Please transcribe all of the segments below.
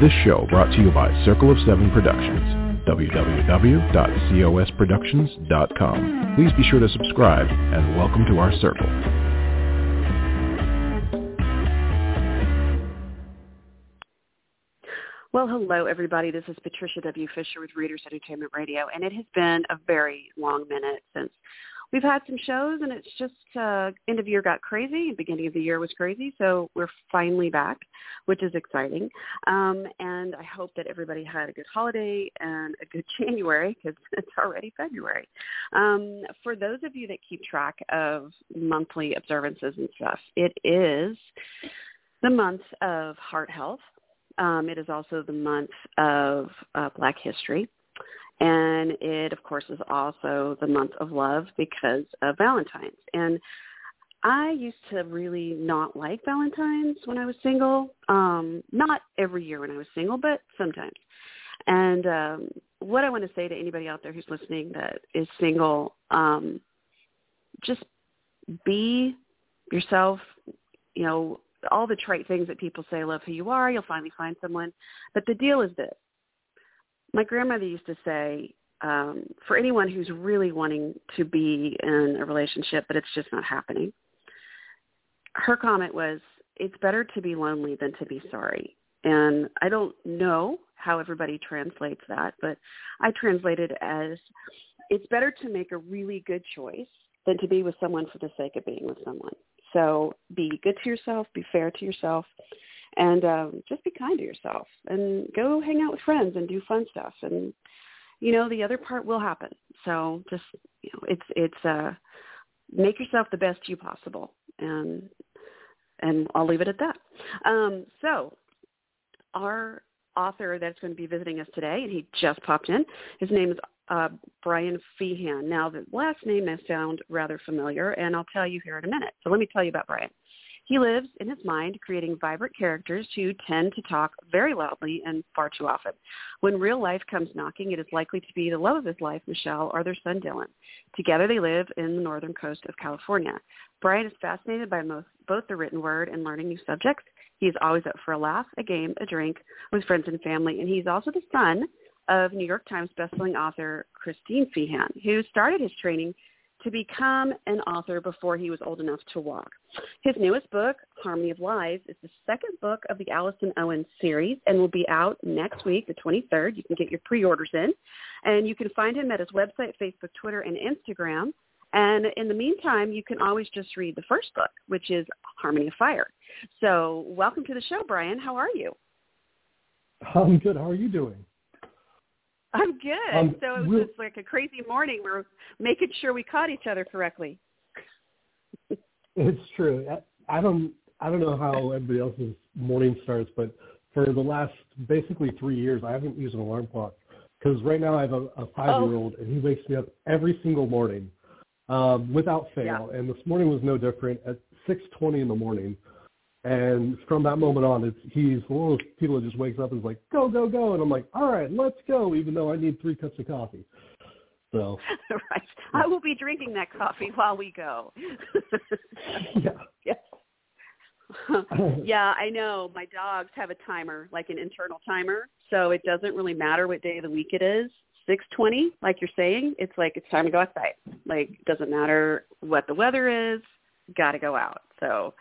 This show brought to you by Circle of Seven Productions, www.cosproductions.com. Please be sure to subscribe and welcome to our circle. Well, hello, everybody. This is Patricia W. Fisher with Readers Entertainment Radio, and it has been a very long minute since we've had some shows, and it's just uh, end of year got crazy, beginning of the year was crazy, so we're finally back, which is exciting. Um, and I hope that everybody had a good holiday and a good January because it's already February. Um, for those of you that keep track of monthly observances and stuff, it is the month of heart health um, it is also the month of uh, Black History. And it, of course, is also the month of love because of Valentine's. And I used to really not like Valentine's when I was single. Um, not every year when I was single, but sometimes. And um, what I want to say to anybody out there who's listening that is single, um, just be yourself. You know, all the trite things that people say, love who you are, you'll finally find someone. But the deal is this. My grandmother used to say, um, for anyone who's really wanting to be in a relationship, but it's just not happening, her comment was, it's better to be lonely than to be sorry. And I don't know how everybody translates that, but I translate it as it's better to make a really good choice than to be with someone for the sake of being with someone. So be good to yourself, be fair to yourself, and um, just be kind to yourself. And go hang out with friends and do fun stuff. And you know the other part will happen. So just you know it's it's uh, make yourself the best you possible. And and I'll leave it at that. Um, so our author that's going to be visiting us today, and he just popped in. His name is uh, Brian Feehan. Now, the last name may sound rather familiar, and I'll tell you here in a minute. So let me tell you about Brian. He lives in his mind creating vibrant characters who tend to talk very loudly and far too often. When real life comes knocking, it is likely to be the love of his life, Michelle, or their son Dylan. Together they live in the northern coast of California. Brian is fascinated by most, both the written word and learning new subjects. He is always up for a laugh, a game, a drink with friends and family, and he's also the son of New York Times bestselling author Christine Feehan, who started his training to become an author before he was old enough to walk. His newest book, Harmony of Lies, is the second book of the Alice and Owen's series and will be out next week, the 23rd. You can get your pre-orders in. And you can find him at his website, Facebook, Twitter, and Instagram. And in the meantime, you can always just read the first book, which is Harmony of Fire. So welcome to the show, Brian. How are you? I'm good. How are you doing? I'm good. Um, so it was we'll, just like a crazy morning. We are making sure we caught each other correctly. it's true. I, I don't. I don't know how everybody else's morning starts, but for the last basically three years, I haven't used an alarm clock because right now I have a, a five-year-old, oh. and he wakes me up every single morning um, without fail. Yeah. And this morning was no different. At 6:20 in the morning, and from that moment on, it's he's one of those people that just wakes up and is like, go, go, go. And I'm like, all right, let's go, even though I need three cups of coffee. So Right. I will be drinking that coffee while we go. yeah. Yes. yeah, I know. My dogs have a timer, like an internal timer. So it doesn't really matter what day of the week it is. 620, like you're saying, it's like it's time to go outside. Like it doesn't matter what the weather is, got to go out. So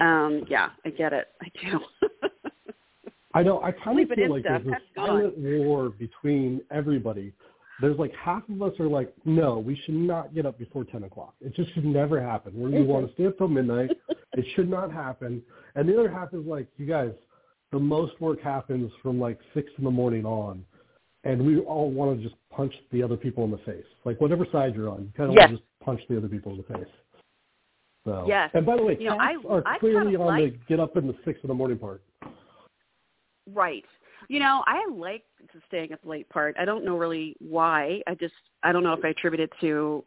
um, yeah, I get it. I do. I know. I kind of feel like stuff. there's a silent war between everybody. There's like half of us are like, no, we should not get up before 10 o'clock. It just should never happen. Where you want to stay up till midnight. it should not happen. And the other half is like, you guys, the most work happens from like 6 in the morning on. And we all want to just punch the other people in the face. Like whatever side you're on, you kind of yes. want to just punch the other people in the face. So. Yes. And by the way, you know, I, are I clearly on like, the get up in the six in the morning part. Right. You know, I like the staying up late part. I don't know really why. I just I don't know if I attribute it to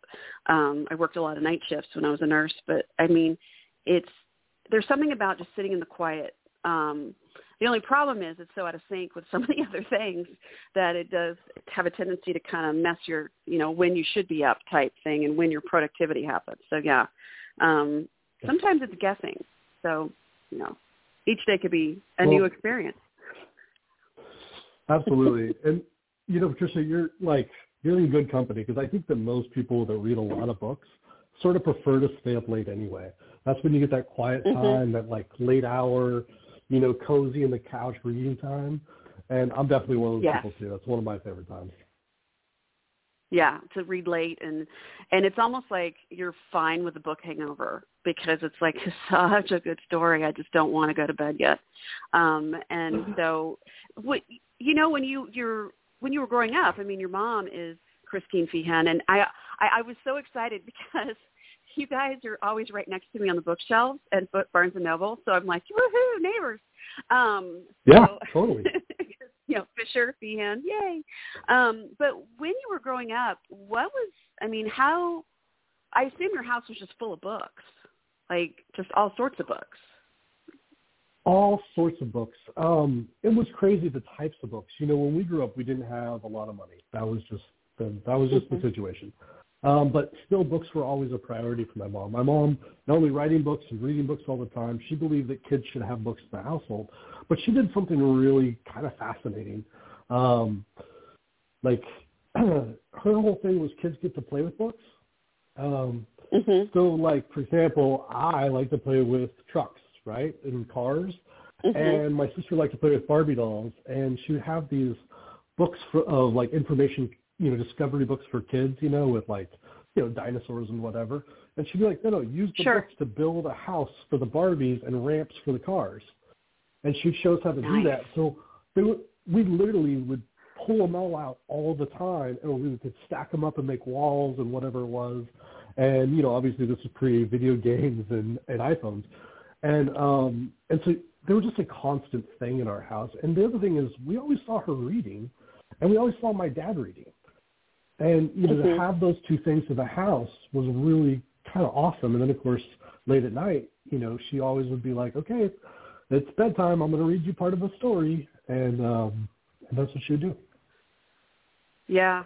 um I worked a lot of night shifts when I was a nurse, but I mean, it's there's something about just sitting in the quiet. Um the only problem is it's so out of sync with some of the other things that it does have a tendency to kind of mess your, you know, when you should be up type thing and when your productivity happens. So yeah, um, sometimes it's guessing. So, you know, each day could be a well, new experience. Absolutely. And you know, Patricia, you're like you're in good company because I think that most people that read a lot of books sort of prefer to stay up late anyway. That's when you get that quiet Mhm. time, that like late hour, you know, cozy in the couch reading time. And I'm definitely one of those Yes. people too. That's one of my favorite times. Yeah to read late and and it's almost like you're fine with the book hangover because it's like it's such a good story. I just don't want to go to bed yet. Um and so what you know when you you're when you were growing up i mean your mom is christine feehan and i i, I was so excited because you guys are always right next to me on the bookshelves at barnes and noble so i'm like woohoo neighbors. Um Yeah, so- totally. you know, Fisher, Feehan, yay. Um, but when you were growing up, what was, I mean, how, I assume your house was just full of books, like just all sorts of books. all sorts of books. Um, it was crazy the types of books. You know, when we grew up, we didn't have a lot of money. That was just the, that was just Mhm. the situation. Um, but still, books were always a priority for my mom. My mom, not only writing books and reading books all the time, she believed that kids should have books in the household. But she did something really kind of fascinating. Um, like her whole thing was kids get to play with books. Um, Mm-hmm. so, like for example, I like to play with trucks, right, and cars Mm-hmm. and my sister liked to play with Barbie dolls, and she would have these books for, of like information, you know, discovery books for kids, you know, with like, you know, dinosaurs and whatever. And she'd be like, no, no, use the Sure. books to build a house for the Barbies and ramps for the cars. And she'd show us how to do that. So they would, we literally would pull them all out all the time, and we could stack them up and make walls and whatever it was. And you know, obviously this is pre-video games and, and iPhones, and um, and so there was just a constant thing in our house. And the other thing is, we always saw her reading, and we always saw my dad reading. And you know, Mhm. to have those two things in the house was really kind of awesome. And then of course, late at night, you know, she always would be like, "Okay, it's bedtime. I'm going to read you part of a story," and um, and that's what she would do. Yeah.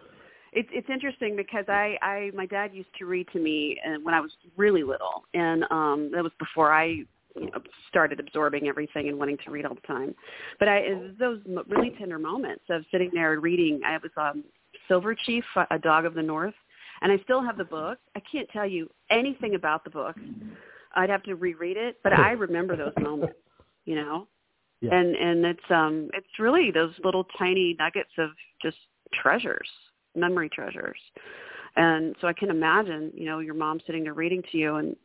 It's it's interesting because I I my dad used to read to me uh, when I was really little, and um that was before I you know, started absorbing everything and wanting to read all the time. But I it was those m- really tender moments of sitting there and reading. I was um Silver Chief, a dog of the north, and I still have the book. I can't tell you anything about the book. I'd have to reread it, but I remember those moments, you know. Yeah. And and it's um it's really those little tiny nuggets of just treasures, memory treasures. And so I can imagine, you know, your mom sitting there reading to you and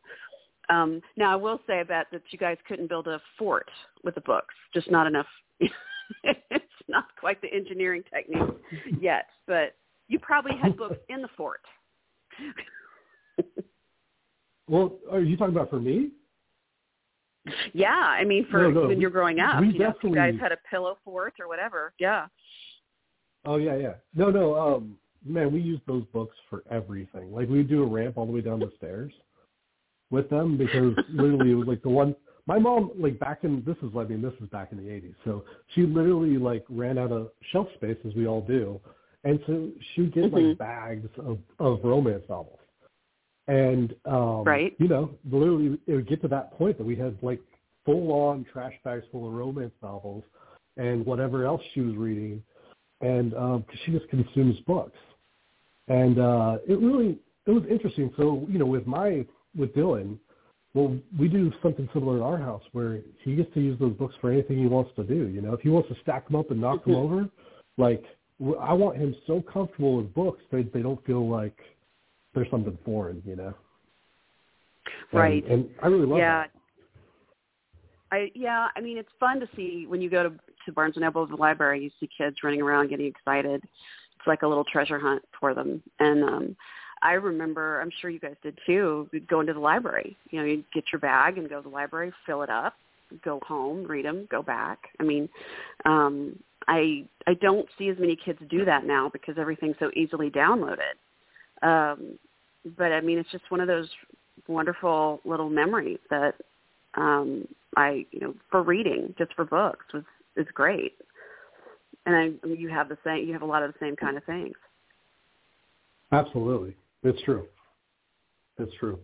um now I will say bet that you guys couldn't build a fort with the books. Just not enough not quite the engineering technique yet, but you probably had books in the fort. Well, are you talking about for me? Yeah, I mean for No, no, when we- you're growing up, we you know, you guys had a pillow fort or whatever. Yeah. Oh yeah, yeah. No, no. Um, man, we use those books for everything. Like we do a ramp all the way down the stairs with them because literally it was like the one. My mom, like back in this is I mean this is back in the '80s, so she literally like ran out of shelf space as we all do, and so she would get Mhm. like bags of of romance novels. And um Right. you know, literally it would get to that point that we had like full on trash bags full of romance novels and whatever else she was reading and um 'cause she just consumes books. And uh it really it was interesting. So, you know, with my with Dylan, well, we do something similar in our house where he gets to use those books for anything he wants to do. You know, if he wants to stack them up and knock them Mhm. over, like w- I want him so comfortable with books that they don't feel like there's something foreign. You know, And- Right. And, I really love yeah. that. I yeah, I mean it's fun to see when you go to to Barnes and Noble, the library, you see kids running around getting excited. It's like a little treasure hunt for them. And um I remember, I'm sure you guys did too, we'd go into the library. You know, you'd get your bag and go to the library, fill it up, go home, read them, go back. I mean, um I I don't see as many kids do that now because everything's so easily downloaded. Um but I mean, it's just one of those wonderful little memories that um I you know for reading just for books was is great. And I you have the same you have a lot of the same kind of things. Absolutely, it's true. It's true.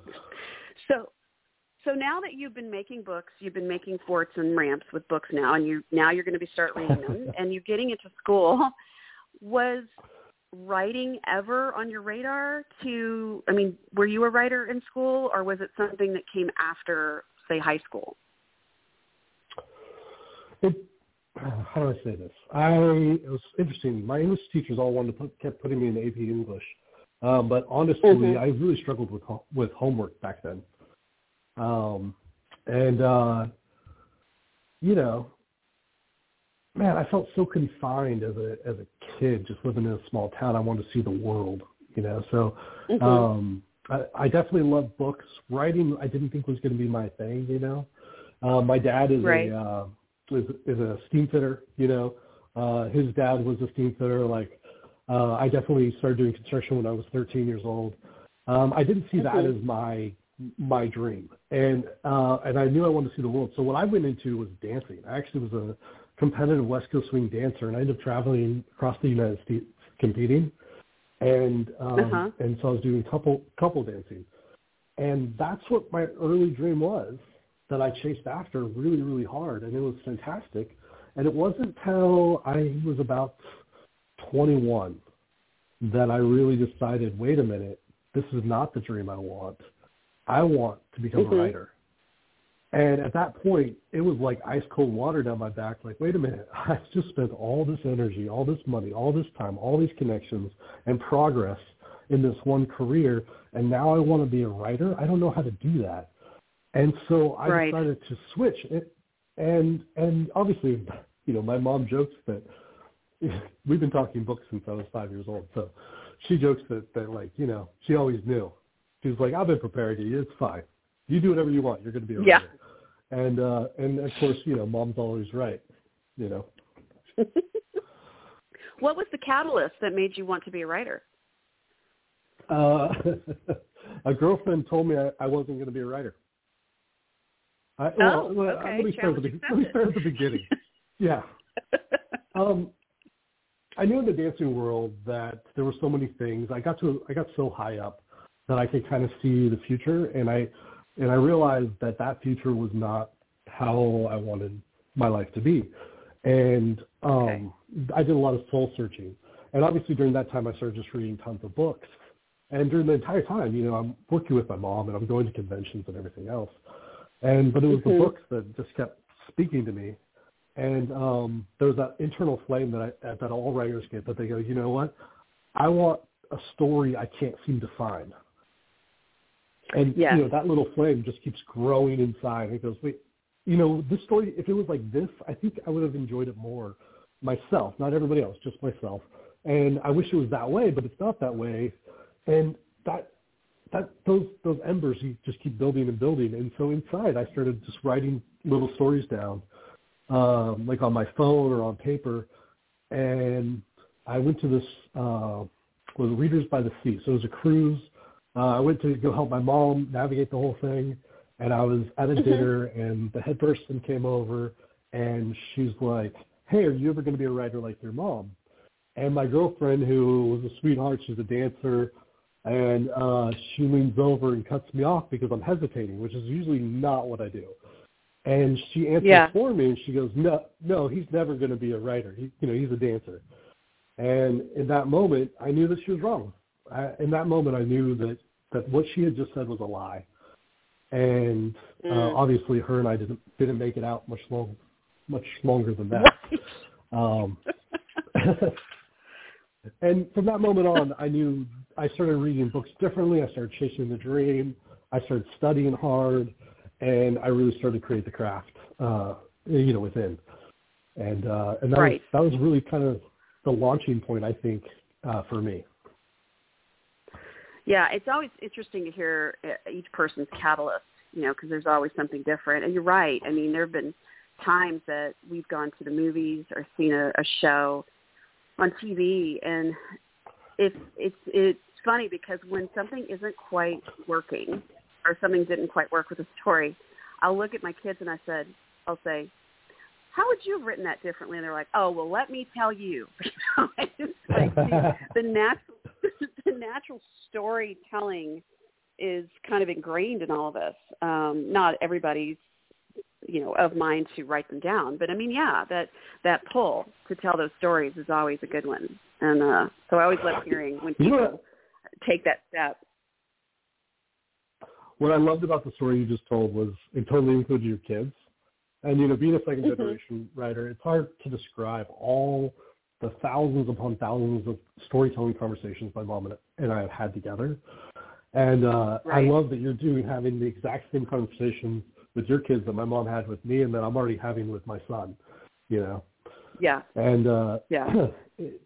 So so now that you've been making books, you've been making forts and ramps with books now, and you now you're going to be start reading them, and you're getting into school. Was writing ever on your radar? To I mean, were you a writer in school, or was it something that came after, say, high school? It, how do I say this? I it was interesting. My English teachers all wanted to put, kept putting me in AP English, um, but honestly, mm-hmm. I really struggled with with homework back then. Um, and uh, you know, man, I felt so confined as a as a kid, just living in a small town. I wanted to see the world, you know. So mm-hmm. um, I, I definitely love books. Writing, I didn't think was going to be my thing, you know. Uh, my dad is right. a uh, is is a steam fitter, you know. Uh, his dad was a steam fitter. Like uh, I definitely started doing construction when I was 13 years old. Um, I didn't see that as my my dream, and uh, and I knew I wanted to see the world. So what I went into was dancing. I actually was a competitive West Coast swing dancer, and I ended up traveling across the United States competing, and um, uh-huh. and so I was doing couple couple dancing, and that's what my early dream was that I chased after really really hard, and it was fantastic. And it wasn't until I was about 21 that I really decided, wait a minute, this is not the dream I want. I want to become mm-hmm. a writer. And at that point, it was like ice cold water down my back. Like, wait a minute, I've just spent all this energy, all this money, all this time, all these connections and progress in this one career, and now I want to be a writer. I don't know how to do that. And so I right. decided to switch. It, and and obviously, you know, my mom jokes that we've been talking books since I was five years old. So she jokes that that like you know she always knew. She was like, I've been preparing you. It's fine. You do whatever you want. You're going to be a writer. Yeah and uh, and of course, you know, mom's always right. You know. what was the catalyst that made you want to be a writer? Uh, a girlfriend told me I, I wasn't going to be a writer. I, oh, well, okay. Let me, start at the, let me start at the beginning. yeah. Um, I knew in the dancing world that there were so many things. I got to I got so high up that I could kind of see the future, and I and I realized that that future was not how I wanted my life to be. And um, okay. I did a lot of soul searching. And obviously during that time, I started just reading tons of books. And during the entire time, you know, I'm working with my mom and I'm going to conventions and everything else. And but it was mm-hmm. the books that just kept speaking to me. And um, there was that internal flame that I, that all writers get that they go, you know what, I want a story I can't seem to find. And yeah. you know that little flame just keeps growing inside. It goes, wait, you know, this story. If it was like this, I think I would have enjoyed it more myself, not everybody else, just myself. And I wish it was that way, but it's not that way. And that that those those embers you just keep building and building. And so inside, I started just writing little stories down, um, like on my phone or on paper. And I went to this uh, was Readers by the Sea. So it was a cruise uh, I went to go help my mom navigate the whole thing, and I was at a mm-hmm. dinner, and the head person came over, and she's like, "Hey, are you ever going to be a writer like your mom?" And my girlfriend, who was a sweetheart, she's a dancer, and uh, she leans over and cuts me off because I'm hesitating, which is usually not what I do. And she answers yeah. for me, and she goes, "No, no, he's never going to be a writer. He, you know, he's a dancer." And in that moment, I knew that she was wrong. I, in that moment, I knew that that what she had just said was a lie. And uh, mm. obviously, her and I didn't didn't make it out much long, much longer than that. um, and from that moment on, I knew I started reading books differently. I started chasing the dream. I started studying hard, and I really started to create the craft, uh, you know, within. And uh, and that right. was that was really kind of the launching point, I think, uh, for me. Yeah, it's always interesting to hear uh, each person's catalyst, you know, because there's always something different. And you're right. I mean, there have been times that we've gone to the movies or seen a, a show on TV, and it's it's it's funny because when something isn't quite working or something didn't quite work with the story, I'll look at my kids and I said, I'll say, how would you have written that differently? And they're like, oh, well, let me tell you. it's like the, the natural the natural storytelling is kind of ingrained in all of us. Um, not everybody's you know of mind to write them down but i mean yeah that that pull to tell those stories is always a good one and uh so i always love hearing when people Yeah. take that step what I loved about the story you just told was it totally included your kids. And you know, being a 2nd Mhm. generation writer, it's hard to describe all the thousands upon thousands of storytelling conversations my mom and- I have had together. And uh, I love that you're doing having the exact same conversation with your kids that my mom had with me, and that I'm already having with my son. You know, yeah and uh, Yeah. it-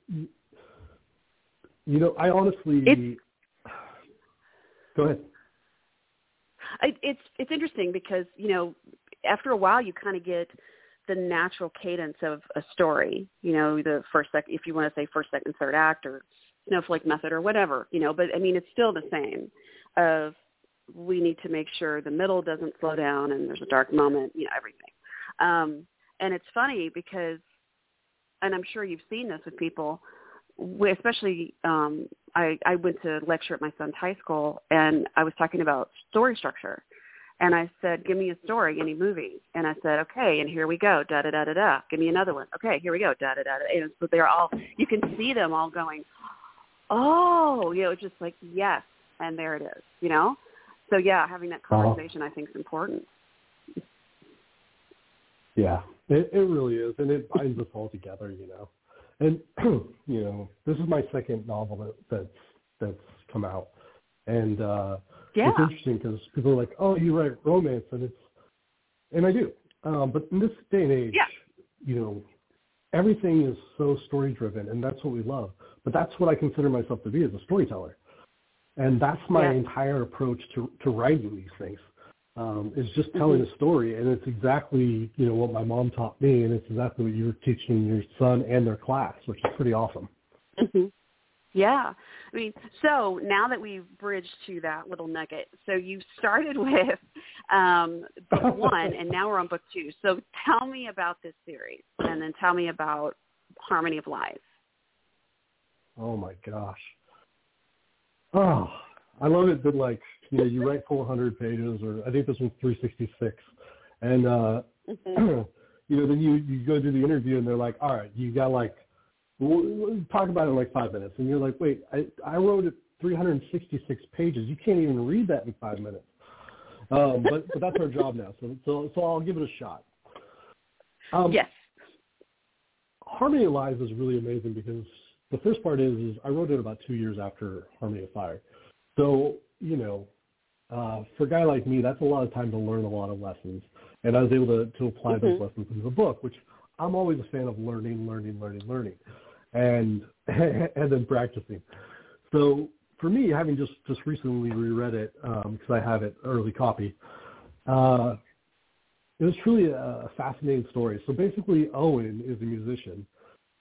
you know, I honestly. It's- Go ahead. I, it's it's interesting because you know after a while you kind of get the natural cadence of a story. You know, the first sec if you want to say first, second, third act or snowflake method or whatever. You know, but I mean it's still the same. Of we need to make sure the middle doesn't slow down and there's a dark moment. You know, everything. Um, and it's funny because, and I'm sure you've seen this with people especially um I, I went to lecture at my son's high school and I was talking about story structure. And I said, Give me a story, any movie. And I said, Okay, and here we go, da da da da da. Give me another one. Okay, here we go, da da da da. And so they're all you can see them all going, Oh, you know, it's just like, Yes, and there it is, you know? So yeah, having that Uh-huh. conversation I think is important. Yeah, it, it really is, and it binds us all together, you know. And you know, this is my second novel that, that's that's come out, and uh, Yeah. it's interesting because people are like, "Oh, you write romance," and it's, and I do, um, but in this day and age, Yeah. you know, everything is so story driven, and that's what we love. But that's what I consider myself to be as a storyteller, and that's my Yeah. entire approach to to writing these things um, is just telling a story, and it's exactly you know what my mom taught me, and it's exactly what you're teaching your son and their class, which is pretty awesome. hmm Yeah. I mean, so now that we've bridged to that little nugget, so you started with um, book one, and now we're on book two. So tell me about this series, and then tell me about Harmony of Lies. Oh my gosh. Oh, I love it that like you know you write 400 pages, or I think this one's 366, and uh, Mhm. you know then you you go do the interview and they're like, all right, you got like we'll, talk about it in like five minutes, and you're like, wait, I I wrote it 366 pages. You can't even read that in five minutes. Um, but but that's our job now, so so so I'll give it a shot. Um, yes. Harmony of Lies is really amazing because the first part is, is I wrote it about two years after Harmony of Fire. So, you know, uh, for a guy like me, that's a lot of time to learn a lot of lessons. And I was able to, to apply those Mhm. lessons into the book, which I'm always a fan of learning, learning, learning, learning, and and then practicing. So for me, having just, just recently reread it, because I have it early copy, uh, it was truly a fascinating story. So basically, Owen is a musician,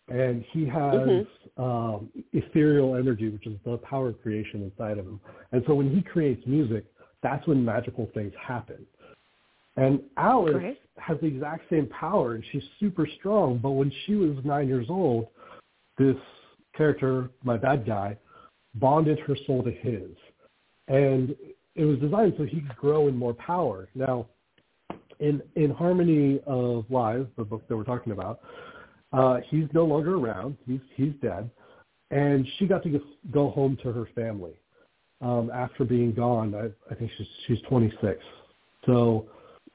and he has Mhm. um, ethereal energy, which is the power of creation inside of him. And so when he creates music, that's when magical things happen. And Alice Right. has the exact same power, and she's super strong. But when she was nine years old, this character, my bad guy, bonded her soul to his, and it was designed so he could grow in more power. Now, in in Harmony of Lies, the book that we're talking about, uh, he's no longer around. He's he's dead, and she got to go home to her family um, after being gone. I, I think she's she's 26. So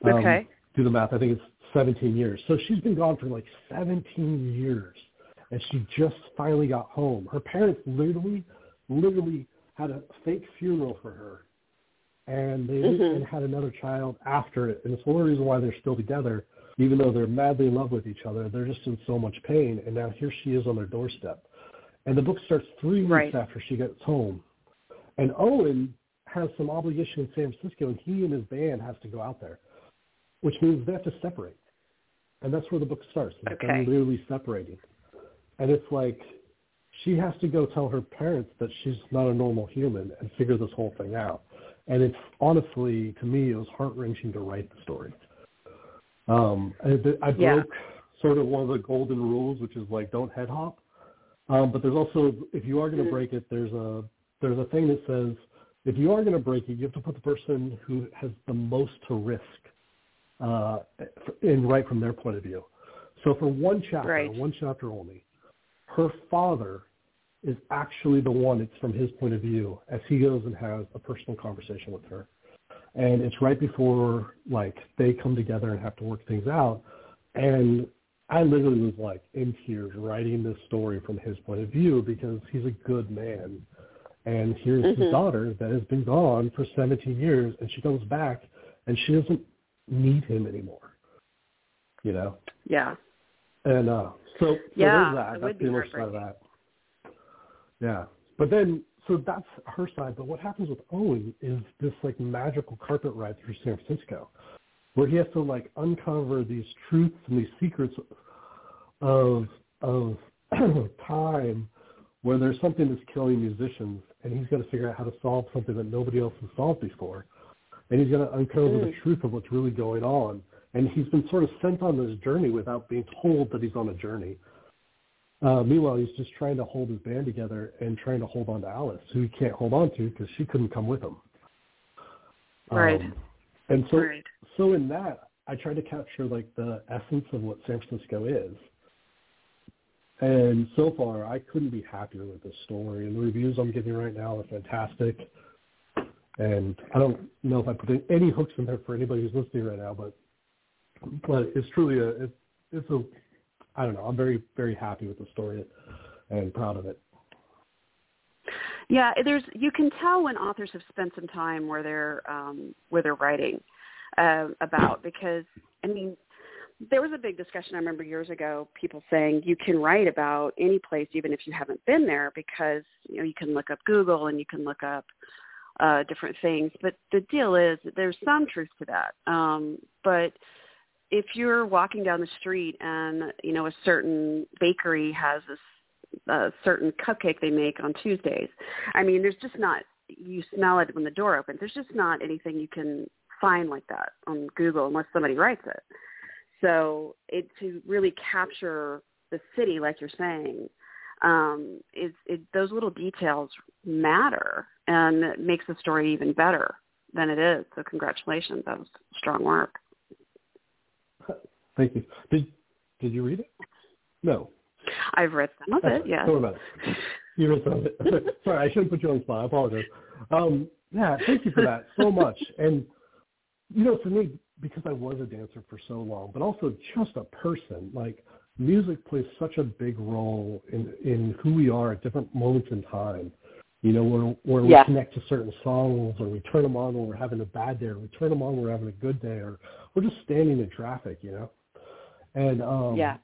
um, Okay. do the math. I think it's 17 years. So she's been gone for like 17 years, and she just finally got home. Her parents literally, literally had a fake funeral for her, and they Mhm. and had another child after it. And it's one of the reasons why they're still together, even though they're madly in love with each other. They're just in so much pain, and now here she is on their doorstep. And the book starts three weeks Right. after she gets home. And Owen has some obligation in San Francisco, and he and his band has to go out there, which means they have to separate. And that's where the book starts. It's They're literally separating. And it's like she has to go tell her parents that she's not a normal human and figure this whole thing out. And it's honestly, to me, it was heart wrenching to write the story. Um, I, I broke Yeah. sort of one of the golden rules, which is like don't head hop. Um, but there's also, if you are going to Mhm. break it, there's a there's a thing that says if you are going to break it, you have to put the person who has the most to risk uh, in right from their point of view. So for one chapter, Right. one chapter only, her father is actually the one. It's from his point of view as he goes and has a personal conversation with her, and it's right before like they come together and have to work things out. And I literally was like in tears writing this story from his point of view because he's a good man. And here's Mhm. his daughter that has been gone for 17 years, and she comes back, and she doesn't need him anymore. You know, Yeah. and uh, so, so Yeah, there's that. it That's the emotional side of that. Yeah, but then so that's her side. But what happens with Owen is this like magical carpet ride through San Francisco, where he has to like uncover these truths and these secrets of of time, where there's something that's killing musicians, and he's got to figure out how to solve something that nobody else has solved before, and he's got to uncover the Mm. truth of what's really going on. And he's been sort of sent on this journey without being told that he's on a journey. Uh, meanwhile, he's just trying to hold his band together and trying to hold on to Alice, who he can't hold on to because she couldn't come with him. Right. Um, and so, Right. so in that, I tried to capture like the essence of what San Francisco is. And so far, I couldn't be happier with this story. And the reviews I'm getting right now are fantastic. And I don't know if I put any hooks in there for anybody who's listening right now, but but it's truly a it's, it's a I don't know. I'm very very happy with the story and proud of it. Yeah, there's you can tell when authors have spent some time where they're um, where they're writing uh, about because I mean there was a big discussion I remember years ago people saying you can write about any place even if you haven't been there because you know you can look up Google and you can look up uh, different things but the deal is there's some truth to that um, but if you're walking down the street and you know a certain bakery has this a certain cupcake they make on Tuesdays. I mean, there's just not you smell it when the door opens. There's just not anything you can find like that on Google unless somebody writes it. So it to really capture the city, like you're saying, um, it, those little details matter and it makes the story even better than it is. So congratulations, that was strong work. Thank you. Did did you read it? No. I've read some of it, yes. Don't about it. You read some of it. Sorry, I shouldn't put you on the spot. I apologize. Um, yeah, thank you for that so much. And you know, for me, because I was a dancer for so long, but also just a person, like music plays such a big role in in who we are at different moments in time. You know, where where Yeah. we connect to certain songs, or we turn them on when we're having a bad day, or we turn them on when we're having a good day, or we're just standing in traffic. You know, and um, yeah.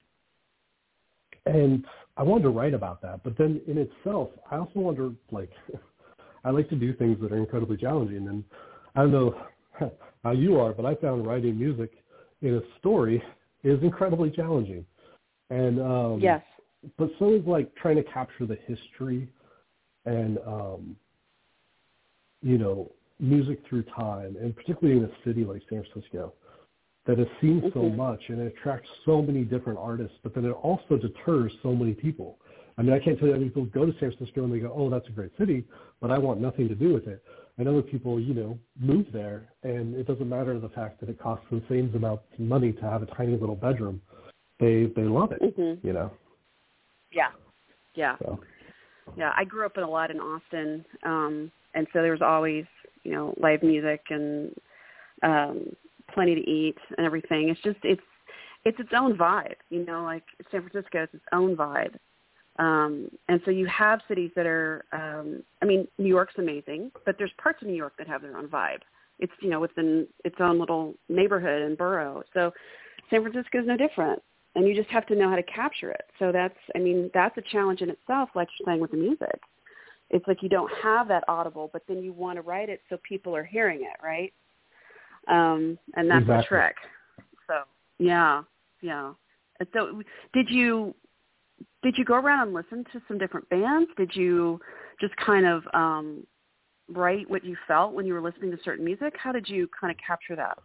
and I wanted to write about that, but then in itself, I also wonder, like, I like to do things that are incredibly challenging, and I don't know how you are, but I found writing music in a story is incredibly challenging, and um, Yes. but so is like trying to capture the history and um, you know music through time, and particularly in a city like San Francisco that has seen so Mhm. much and it attracts so many different artists, but then it also deters so many people. I mean, I can't tell you how many people go to San Francisco and they go, "Oh, that's a great city," but I want nothing to do with it. And other people, you know, move there, and it doesn't matter the fact that it costs the same amount of money to have a tiny little bedroom. They they love it, Mhm. you know. Yeah. Yeah. So Yeah, I grew up in a lot in Austin, um, and so there was always, you know, live music and um, plenty to eat and everything. It's just it's it's its own vibe, you know, like San Francisco is its own vibe. Um, and so you have cities that are, um, I mean, New York's amazing, but there's parts of New York that have their own vibe. It's you know within its own little neighborhood and borough. So San Francisco is no different and you just have to know how to capture it. So that's, I mean, that's a challenge in itself, like you're saying with the music. It's like you don't have that audible, but then you want to write it so people are hearing it, right? Um, and that's the trick. So yeah, yeah. So did you did you go around and listen to some different bands? Did you just kind of um, write what you felt when you were listening to certain music? How did you kind of capture that?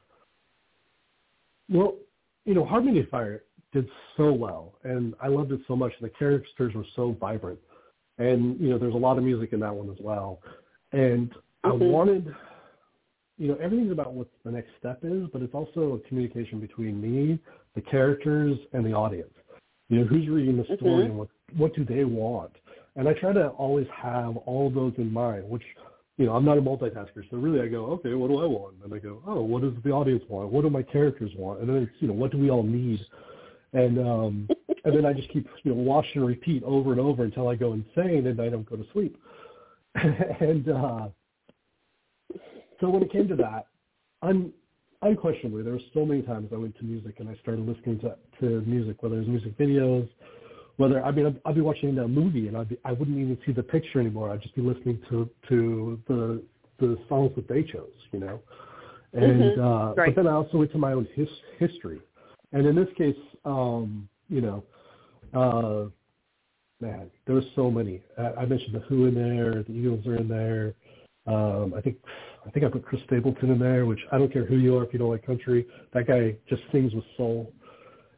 Well, you know, Harmony of Fire did so well, and I loved it so much. The characters were so vibrant, and you know, there's a lot of music in that one as well. And I wanted, you know, everything's about what the next step is, but it's also a communication between me, the characters, and the audience. You know, who's reading the story Mm-hmm. and what what do they want? And I try to always have all those in mind, which you know, I'm not a multitasker, so really I go, okay, what do I want? And I go, oh, what does the audience want? What do my characters want? And then it's, you know, what do we all need? And um, and then I just keep, you know, watch and repeat over and over until I go insane and I don't go to sleep. and uh, so when it came to that, un, unquestionably, there were so many times I went to music and I started listening to, to music, whether it was music videos, whether I mean I'd, I'd be watching a movie and I'd be, I wouldn't even see the picture anymore. I'd just be listening to to the the songs that they chose, you know. And Mhm. uh, Right. but then I also went to my own his, history, and in this case, um, you know, uh, man, there were so many. I, I mentioned the Who in there, the Eagles are in there. Um, I think I think I put Chris Stapleton in there, which I don't care who you are if you don't like country. That guy just sings with soul,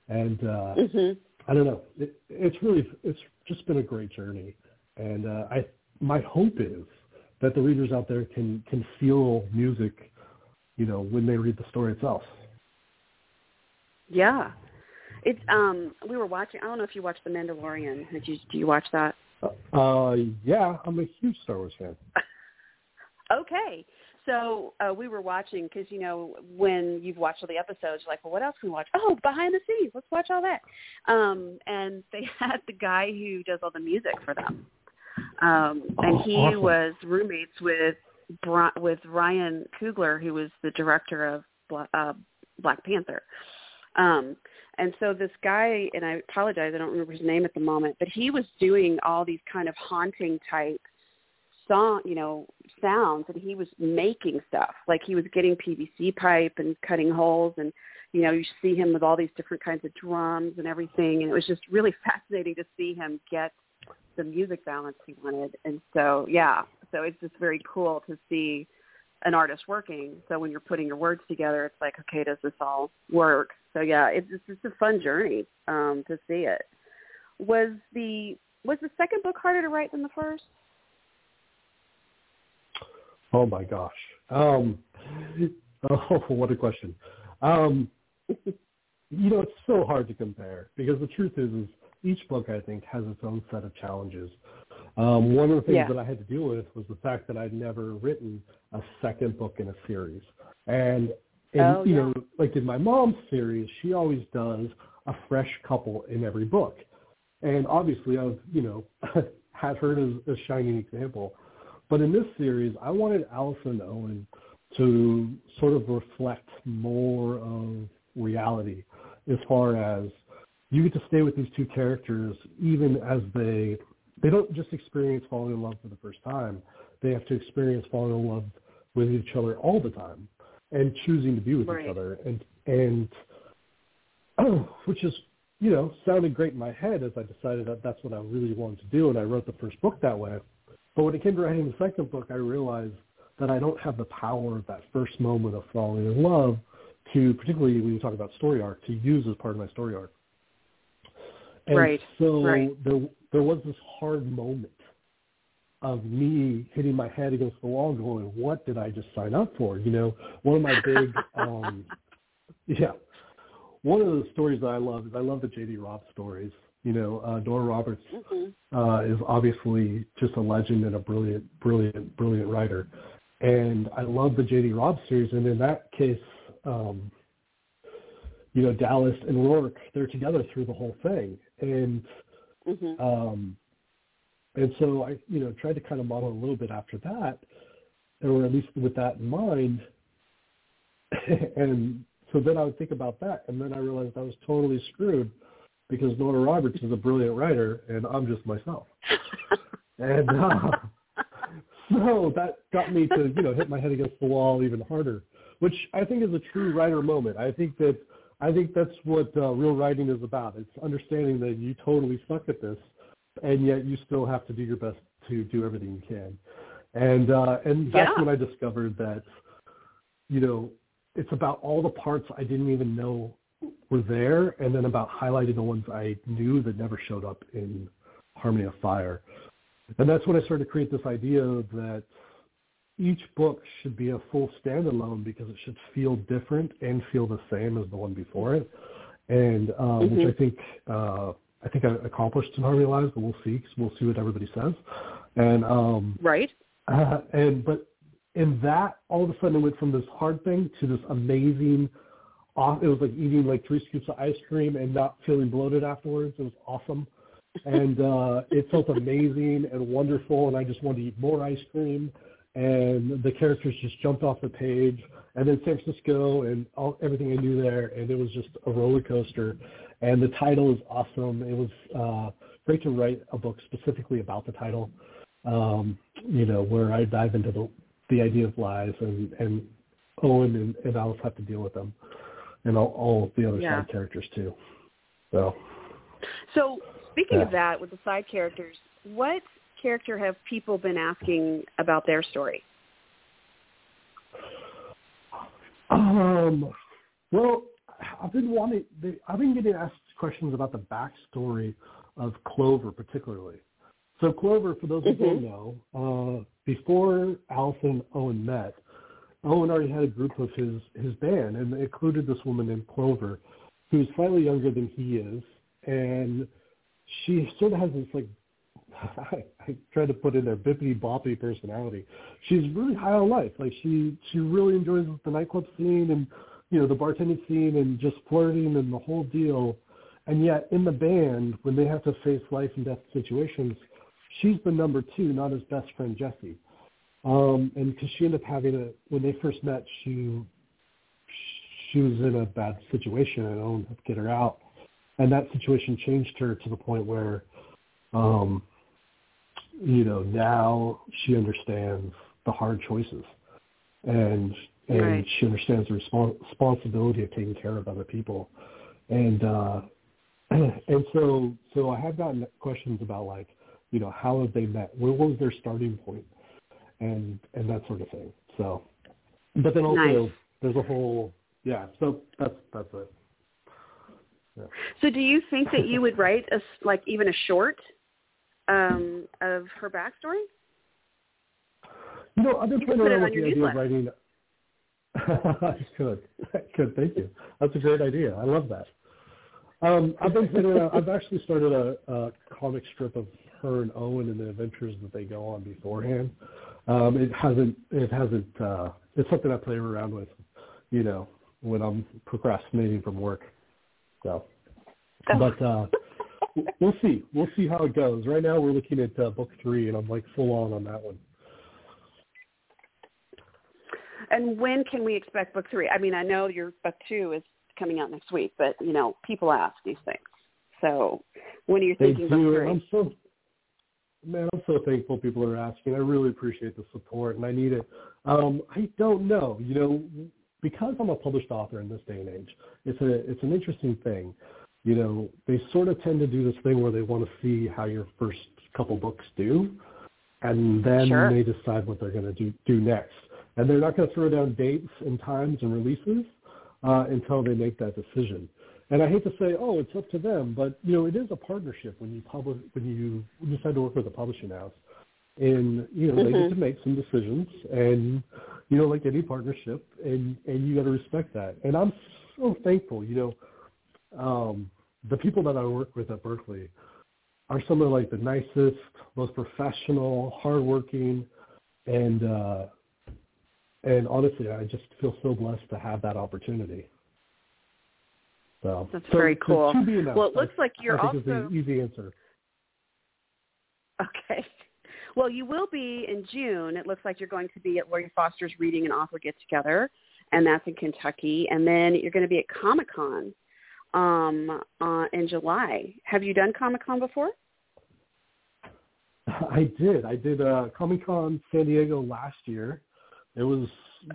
and uh, Mhm. I don't know. It, it's really it's just been a great journey, and uh, I my hope is that the readers out there can can feel music, you know, when they read the story itself. Yeah. It's um we were watching I don't know if you watched The Mandalorian. Did you do you watch that? Uh, yeah, I'm a huge Star Wars fan. Okay. So uh, we were watching because you know when you've watched all the episodes, you're like, well, what else can we watch? Oh, behind the scenes, let's watch all that. Um, and they had the guy who does all the music for them, um, and Oh, he awesome. was roommates with Bri- with Ryan Coogler, who was the director of Bla- uh, Black Panther. Um, and so this guy, and I apologize, I don't remember his name at the moment, but he was doing all these kind of haunting type song, you know, sounds, and he was making stuff. Like he was getting PVC pipe and cutting holes, and you know, you see him with all these different kinds of drums and everything, and it was just really fascinating to see him get the music balance he wanted. And so, yeah, so it's just very cool to see an artist working. So when you're putting your words together, it's like, okay, does this all work? So yeah, it's it's just a fun journey um, to see it. Was the was the second book harder to write than the first? Oh my gosh. Um, oh, what a question. Um, you know, it's so hard to compare because the truth is, is each book I think has its own set of challenges. Um, one of the things Yeah. that I had to deal with was the fact that I'd never written a second book in a series, and, and Oh, you yeah. know, like in my mom's series, she always does a fresh couple in every book, and obviously I've you know had her as a shining example. But in this series, I wanted Alice and Owen to sort of reflect more of reality as far as you get to stay with these two characters even as they they don't just experience falling in love for the first time. They have to experience falling in love with each other all the time and choosing to be with Right. each other and and which is you know sounded great in my head as I decided that that's what I really wanted to do and I wrote the first book that way. But when it came to writing the second book, I realized that I don't have the power of that first moment of falling in love to, particularly when you talk about story arc, to use as part of my story arc. And Right, so right. there there was this hard moment of me hitting my head against the wall going, what did I just sign up for? You know, one of my big, um, yeah, one of the stories that I love is I love the J.D. Robb stories. You know, uh, Nora Roberts Mhm. uh, is obviously just a legend and a brilliant, brilliant, brilliant writer. And I love the J.D. Robb series. And in that case, um, you know, Dallas and Roarke, they're together through the whole thing. And Mhm. um, and so I, you know, tried to kind of model a little bit after that, or at least with that in mind. and so then I would think about that, and then I realized I was totally screwed because Nora Roberts is a brilliant writer, and I'm just myself. And uh, so that got me to, you know, hit my head against the wall even harder, which I think is a true writer moment. I think that I think that's what uh, real writing is about. It's understanding that you totally suck at this, and yet you still have to do your best to do everything you can. And uh, and that's Yeah. when I discovered that, you know, it's about all the parts I didn't even know were there, and then about highlighting the ones I knew that never showed up in Harmony of Fire. And that's when I started to create this idea that each book should be a full standalone because it should feel different and feel the same as the one before it, and um, mm-hmm. which I think uh, I think I accomplished in Harmony Lives, but we'll see. Cause we'll see what everybody says, and um, right. Uh, and but in that, all of a sudden, it went from this hard thing to this amazing. Off, it was like eating like three scoops of ice cream and not feeling bloated afterwards. It was awesome and uh, it felt amazing and wonderful, and I just wanted to eat more ice cream. And the characters just jumped off the page, and then San Francisco and all, everything I knew there, and it was just a roller coaster. And the title is awesome. It was uh, great to write a book specifically about the title, um, you know, where I dive into the the idea of lies and and Owen and, and Alice have to deal with them, and all, all the other yeah. side characters too. So. So Speaking yeah. of that, with the side characters, what character have people been asking about their story? Um, well, I've been wanting. I've been getting asked questions about the backstory of Clover, particularly. So Clover, for those who don't mm-hmm. know, uh, before Alice and Owen met, Owen already had a group of his his band, and it included this woman named Clover, who's slightly younger than he is, and she sort of has this like I, I try to put in there bippity boppy personality. She's really high on life. Like she she really enjoys the nightclub scene and you know the bartending scene and just flirting and the whole deal. And yet in the band, when they have to face life and death situations, she's the number two, not his best friend Jesse. Um, and because she ended up having a when they first met, she she was in a bad situation and Owen to get her out and that situation changed her to the point where, um, you know, now she understands the hard choices, and and right. she understands the respons- responsibility of taking care of other people, and uh, and so so I have gotten questions about like, you know, how have they met? Where was their starting point, and and that sort of thing. So, but then also nice. there's a whole yeah. So that's that's it. So do you think that you would write a like even a short um, of her backstory? You know, I've been playing around with the idea of writing. I could, I could. Thank you. That's a great idea. I love that. Um, I've been playing around. I've actually started a, a comic strip of her and Owen and the adventures that they go on beforehand. Um, it hasn't. It hasn't. Uh, it's something I play around with, you know, when I'm procrastinating from work. So, but uh, we'll see. We'll see how it goes. Right now, we're looking at uh, book three, and I'm like full on on that one. And when can we expect book three? I mean, I know your book two is coming out next week, but you know, people ask these things. So, when are you thinking book three? I'm so man, I'm so thankful people are asking. I really appreciate the support, and I need it. Um, I don't know. You know, because I'm a published author in this day and age, it's a it's an interesting thing. You know, they sort of tend to do this thing where they want to see how your first couple books do, and then sure. they decide what they're going to do do next. And they're not going to throw down dates and times and releases uh, until they make that decision. And I hate to say, oh, it's up to them, but you know, it is a partnership when you publish when you decide to work with a publishing house and you know mm-hmm. they get mm-hmm. to make some decisions and you know like any partnership and and you got to respect that and i'm so thankful you know um the people that i work with at Berkley are some of like the nicest most professional hardworking and uh and honestly i just feel so blessed to have that opportunity so that's so, very cool well it looks like you're I think also is the easy answer okay well, you will be in June. It looks like you're going to be at Lori Foster's Reading and Author Get Together, and that's in Kentucky. And then you're going to be at Comic Con um, uh, in July. Have you done Comic Con before? I did. I did uh, Comic Con San Diego last year. It was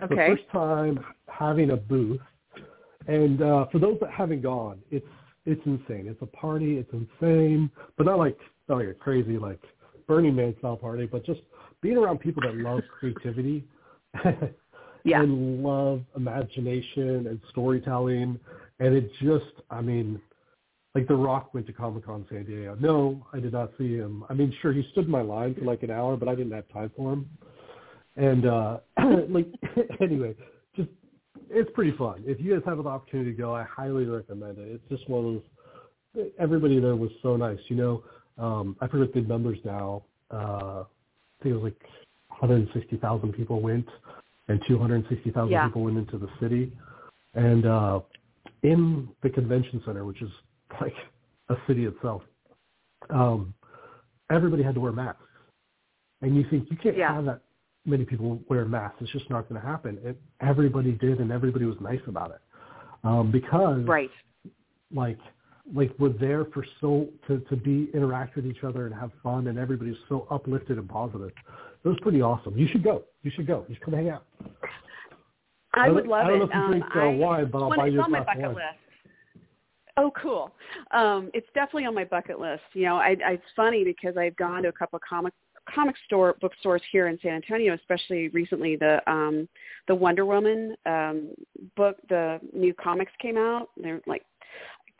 okay. the first time having a booth. And uh, for those that haven't gone, it's it's insane. It's a party. It's insane, but not like not like a crazy like Burning Man style party, but just being around people that love creativity yeah. and love imagination and storytelling. And it just, I mean, like The Rock went to Comic Con San Diego. No, I did not see him. I mean, sure, he stood in my line for like an hour, but I didn't have time for him. And uh like anyway, it's pretty fun. If you guys have an opportunity to go, I highly recommend it. It's just one of those. Everybody there was so nice. You know, um, I forget the numbers now. Uh, I think it was like 160,000 people went, and 260,000 Yeah. people went into the city. And uh, in the convention center, which is like a city itself, um, everybody had to wear masks. And you think you can't Yeah. have that many people wear masks. It's just not going to happen. It, everybody did, and everybody was nice about it um, because Right. like like we're there for so to to be interact with each other and have fun, and everybody's so uplifted and positive. It was pretty awesome. You should go. You should go. You should come hang out. I don't- would love I don't it. know if you um, drink uh, I, wine, but I'll buy you it's a on my glass of bucket wine. list. Oh, cool. Um, it's definitely on my bucket list. You know, I, I, it's funny because I've gone to a couple of comic comic store bookstores here in San Antonio, especially recently. The um, the Wonder Woman um, book, the new comics came out. They're like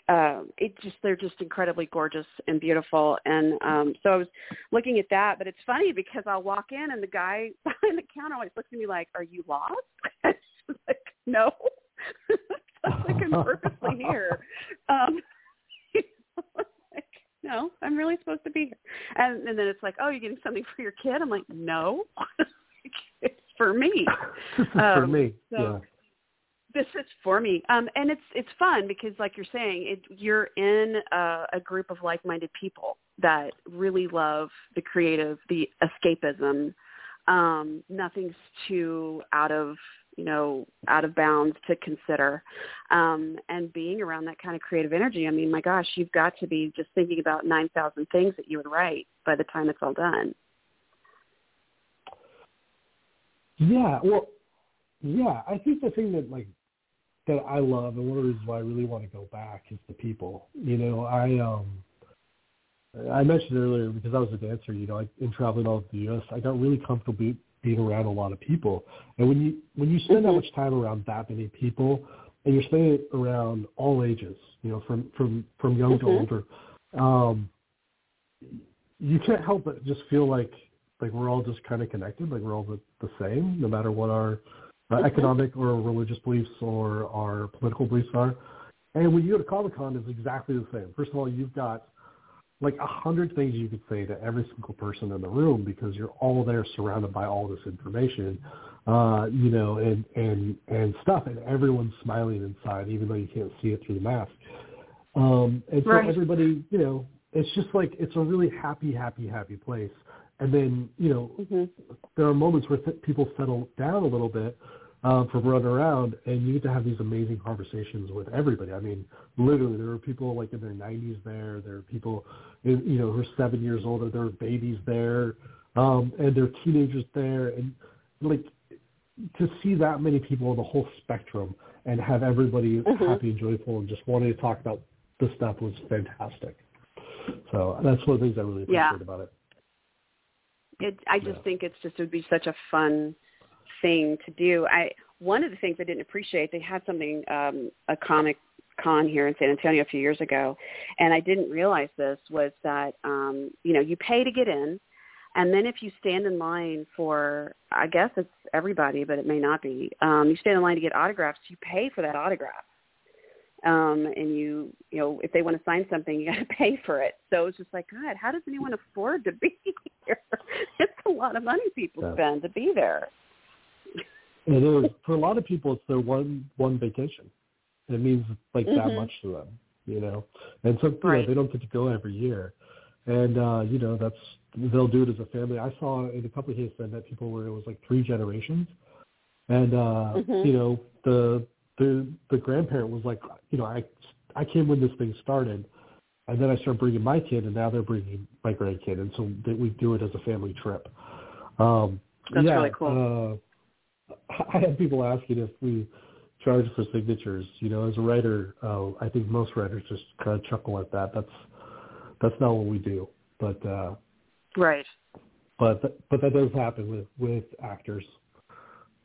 uh, it just they're just incredibly gorgeous and beautiful. And um, so I was looking at that, but it's funny because I'll walk in and the guy behind the counter always looks at me like, "Are you lost?" Like, no, like I'm purposely here. Um, no, I'm really supposed to be here. And, and then it's like, oh, you're getting something for your kid? I'm like, no, it's for me. this is for Um, me. so- yeah. This is for me, um, and it's it's fun because, like you're saying, it, you're in a, a group of like-minded people that really love the creative, the escapism. Um, nothing's too out of you know out of bounds to consider, um, and being around that kind of creative energy. I mean, my gosh, you've got to be just thinking about nine thousand things that you would write by the time it's all done. Yeah, well, yeah. I think the thing that like that I love, and one of the reasons why I really want to go back is the people. You know, I um, I mentioned earlier because I was a dancer. You know, I, in traveling all over the U.S., I got really comfortable being around a lot of people. And when you when you spend that Mhm. much time around that many people, and you're spending it around all ages, you know, from from from young to Mhm. older, um, you can't help but just feel like like we're all just kind of connected, like we're all the, the same, no matter what our uh, Mhm. economic or religious beliefs or our political beliefs are. And when you go to Comic Con, it's exactly the same. First of all, you've got like a hundred things you could say to every single person in the room because you're all there surrounded by all this information, uh, you know, and and and stuff, and everyone's smiling inside, even though you can't see it through the mask. Um, and so Right. everybody, you know, it's just like it's a really happy, happy, happy place. And then, you know, Mm-hmm. there are moments where th- people settle down a little bit um, from running around, and you get to have these amazing conversations with everybody. I mean, literally, there are people like in their 90s there. There are people, in, you know, who are seven years older. There are babies there, um, and there are teenagers there, and like to see that many people on the whole spectrum and have everybody Mhm. happy and joyful and just wanting to talk about the stuff was fantastic. So that's one of the things I really appreciate Yeah. about it. It, I just Yeah. think it's just it would be such a fun thing to do. I one of the things I didn't appreciate they had something um, a comic con here in San Antonio a few years ago, and I didn't realize this was that um, you know you pay to get in, and then if you stand in line for I guess it's everybody, but it may not be. Um, you stand in line to get autographs. You pay for that autograph. Um, and you, you know, if they want to sign something, you got to pay for it. So it's just like, God, how does anyone afford to be here? It's a lot of money people Yeah. spend to be there. It is for a lot of people. It's their one one vacation. It means like that Mhm. much to them, you know. And so you know, they don't get to go every year, and uh, you know that's they'll do it as a family. I saw in a couple of cases I met people where it was like three generations, and uh, Mhm. you know the the the grandparent was like, you know, I I came when this thing started, and then I started bringing my kid, and now they're bringing my grandkid, and so they, we do it as a family trip. Um, That's yeah, really cool. I had people asking if we charge for signatures. You know, as a writer, uh, I think most writers just kind of chuckle at that. That's that's not what we do. But uh, Right. but th- but that does happen with with actors.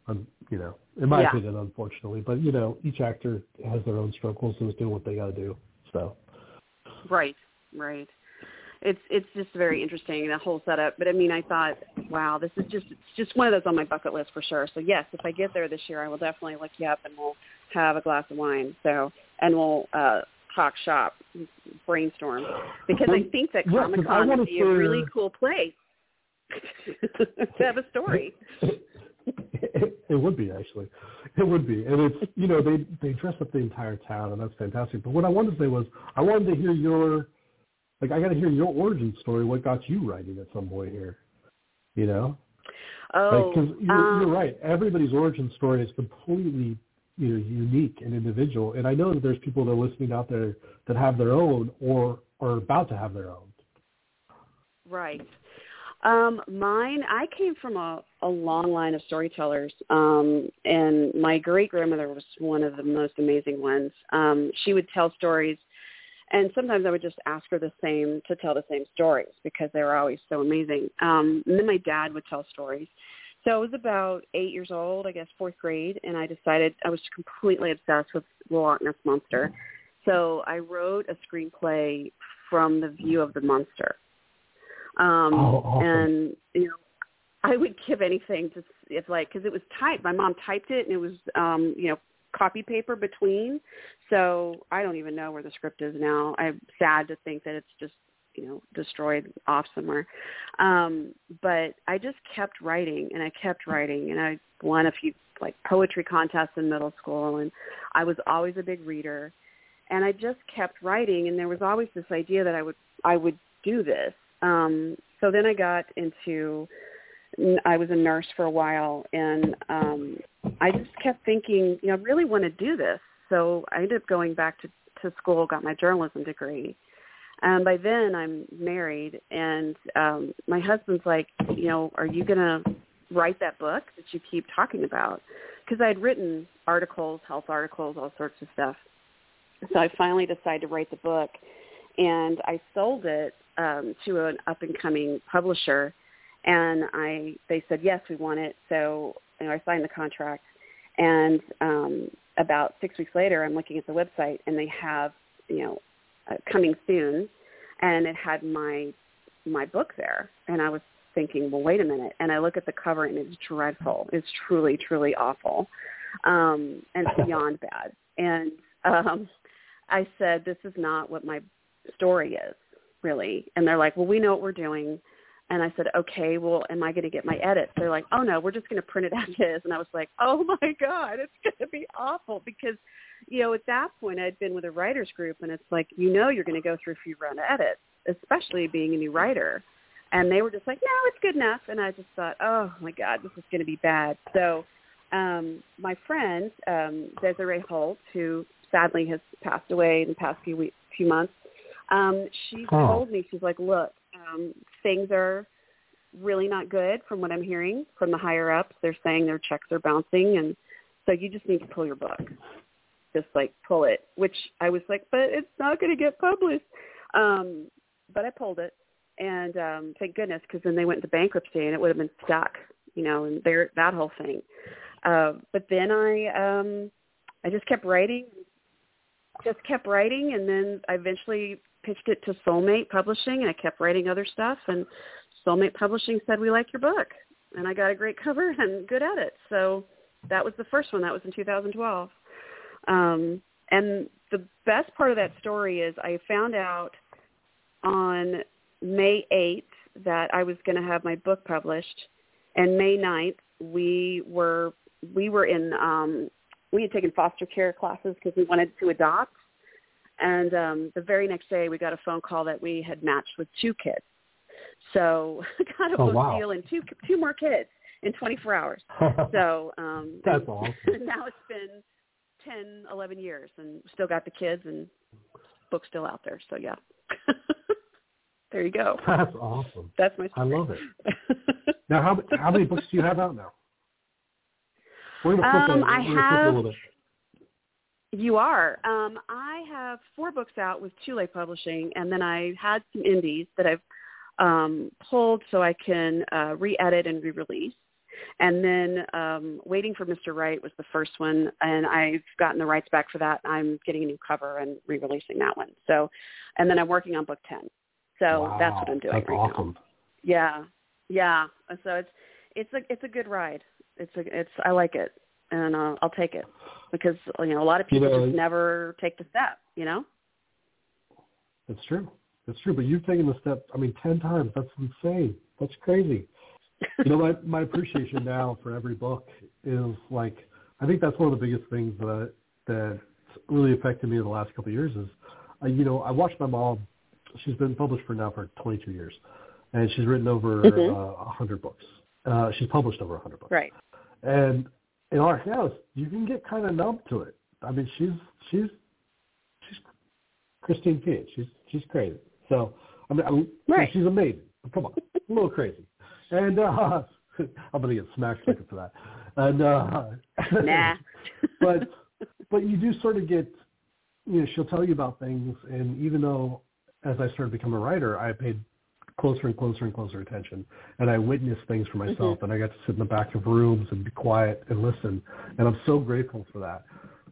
Um, you know, in my Yeah. opinion, unfortunately. But you know, each actor has their own struggles and is doing what they got to do. So Right. Right. It's it's just very interesting the whole setup. But I mean, I thought wow, this is just it's just one of those on my bucket list for sure. So yes, if I get there this year, I will definitely look you up and we'll have a glass of wine. So and we'll uh, talk shop, brainstorm because I think that Yeah, Comic Con would be a really cool place to have a story. It, it would be actually, it would be, and it's you know they they dress up the entire town, and that's fantastic. But what I wanted to say was I wanted to hear your, like I got to hear your origin story. What got you writing at some point here, you know? Oh, because you're, um, you're right. Everybody's origin story is completely you know unique and individual, and I know that there's people that are listening out there that have their own or are about to have their own. Right. Um, mine, I came from a, a long line of storytellers, um, and my great grandmother was one of the most amazing ones. Um, she would tell stories, and sometimes I would just ask her the same to tell the same stories because they were always so amazing. Um, and then my dad would tell stories. So I was about eight years old, I guess fourth grade, and I decided I was completely obsessed with the Loch Ness monster. So I wrote a screenplay from the view of the monster. Um, Oh, awesome. And you know, I would give anything to if like because it was typed. My mom typed it, and it was um, you know copy paper between. So I don't even know where the script is now. I'm sad to think that it's just you know destroyed off somewhere. Um, but I just kept writing, and I kept writing, and I won a few like poetry contests in middle school, and I was always a big reader. And I just kept writing, and there was always this idea that I would I would do this. Um, so then I got into I was a nurse for a while, and um, I just kept thinking, you know, I really want to do this. So I ended up going back to, to school, got my journalism degree. And by then I'm married, and um, my husband's like, you know, are you going to write that book that you keep talking about? Because I had written articles, health articles, all sorts of stuff. So I finally decided to write the book, and I sold it um, to an up and coming publisher, and I they said yes, we want it. So you know, I signed the contract, and um, about six weeks later, I'm looking at the website, and they have you know uh, coming soon, and it had my my book there, and I was thinking, well, wait a minute, and I look at the cover, and it's dreadful. It's truly, truly awful, um, and beyond bad. And um, I said, this is not what my story is really. And they're like, well, we know what we're doing. And I said, okay, well, am I going to get my edits? They're like, oh no, we're just going to print it as is. And I was like, oh my God, it's going to be awful because, you know, at that point I'd been with a writers group and it's like, you know, you're going to go through a few of edits, especially being a new writer. And they were just like, no, it's good enough. And I just thought, oh my God, this is going to be bad. So um, my friend, um, Desiree Holt, who sadly has passed away in the past few weeks, few months, um, she Oh. told me, she's like, look, um, things are really not good from what I'm hearing from the higher ups. They're saying their checks are bouncing, and so you just need to pull your book. Just like pull it, which I was like, but it's not going to get published. Um, but I pulled it, and um, thank goodness, because then they went into bankruptcy, and it would have been stuck, you know, and there that whole thing. Uh, but then I, um, I just kept writing, just kept writing, and then I eventually pitched it to Soulmate Publishing, and I kept writing other stuff, and Soulmate Publishing said, we like your book. And I got a great cover and good edit. So that was the first one. That was in 2012. Um, and the best part of that story is I found out on May 8th that I was going to have my book published. And May 9th, we were we were in um, we had taken foster care classes because we wanted to adopt. And um, the very next day, we got a phone call that we had matched with two kids. So got a Oh, book wow. deal and two two more kids in 24 hours. So um, That's awesome. now it's been 10, 11 years, and still got the kids and book still out there. So yeah, there you go. That's awesome. That's my. I love it. Now, how how many books do you have out now? We're gonna flip, Um, I we're gonna flip have- a little bit. You are. Um, I have four books out with Tule Publishing, and then I had some indies that I've um, pulled so I can uh, re-edit and re-release. And then um, Waiting for Mr. Right was the first one, and I've gotten the rights back for that. I'm getting a new cover and re-releasing that one. So, and then I'm working on book ten. So that's what I'm doing right awesome. now. Yeah, Yeah, so it's it's a it's a good ride. It's a it's I like it, and uh, I'll take it because you know a lot of people You know, just never take the step. You know. That's true. That's true. But you've taken the step. I mean, ten times. That's insane. That's crazy. you know, my my appreciation now for every book is like I think that's one of the biggest things that that really affected me in the last couple of years is, uh, you know, I watched my mom. She's been published for now for 22 years, and she's written over a Mhm. uh, 100 books. Uh, she's published over a 100 books. Right. And in our house, you can get kind of numb to it. I mean, she's she's she's Christine Feehan. She's she's crazy. So I mean, I'm, Right. she's amazing. Come on, a little crazy. And uh, I'm gonna get smacked second for that. And uh, Nah. but but you do sort of get you know she'll tell you about things and even though as i started to become a writer i paid closer and closer and closer attention and i witnessed things for mm-hmm. myself and i got to sit in the back of rooms and be quiet and listen and i'm so grateful for that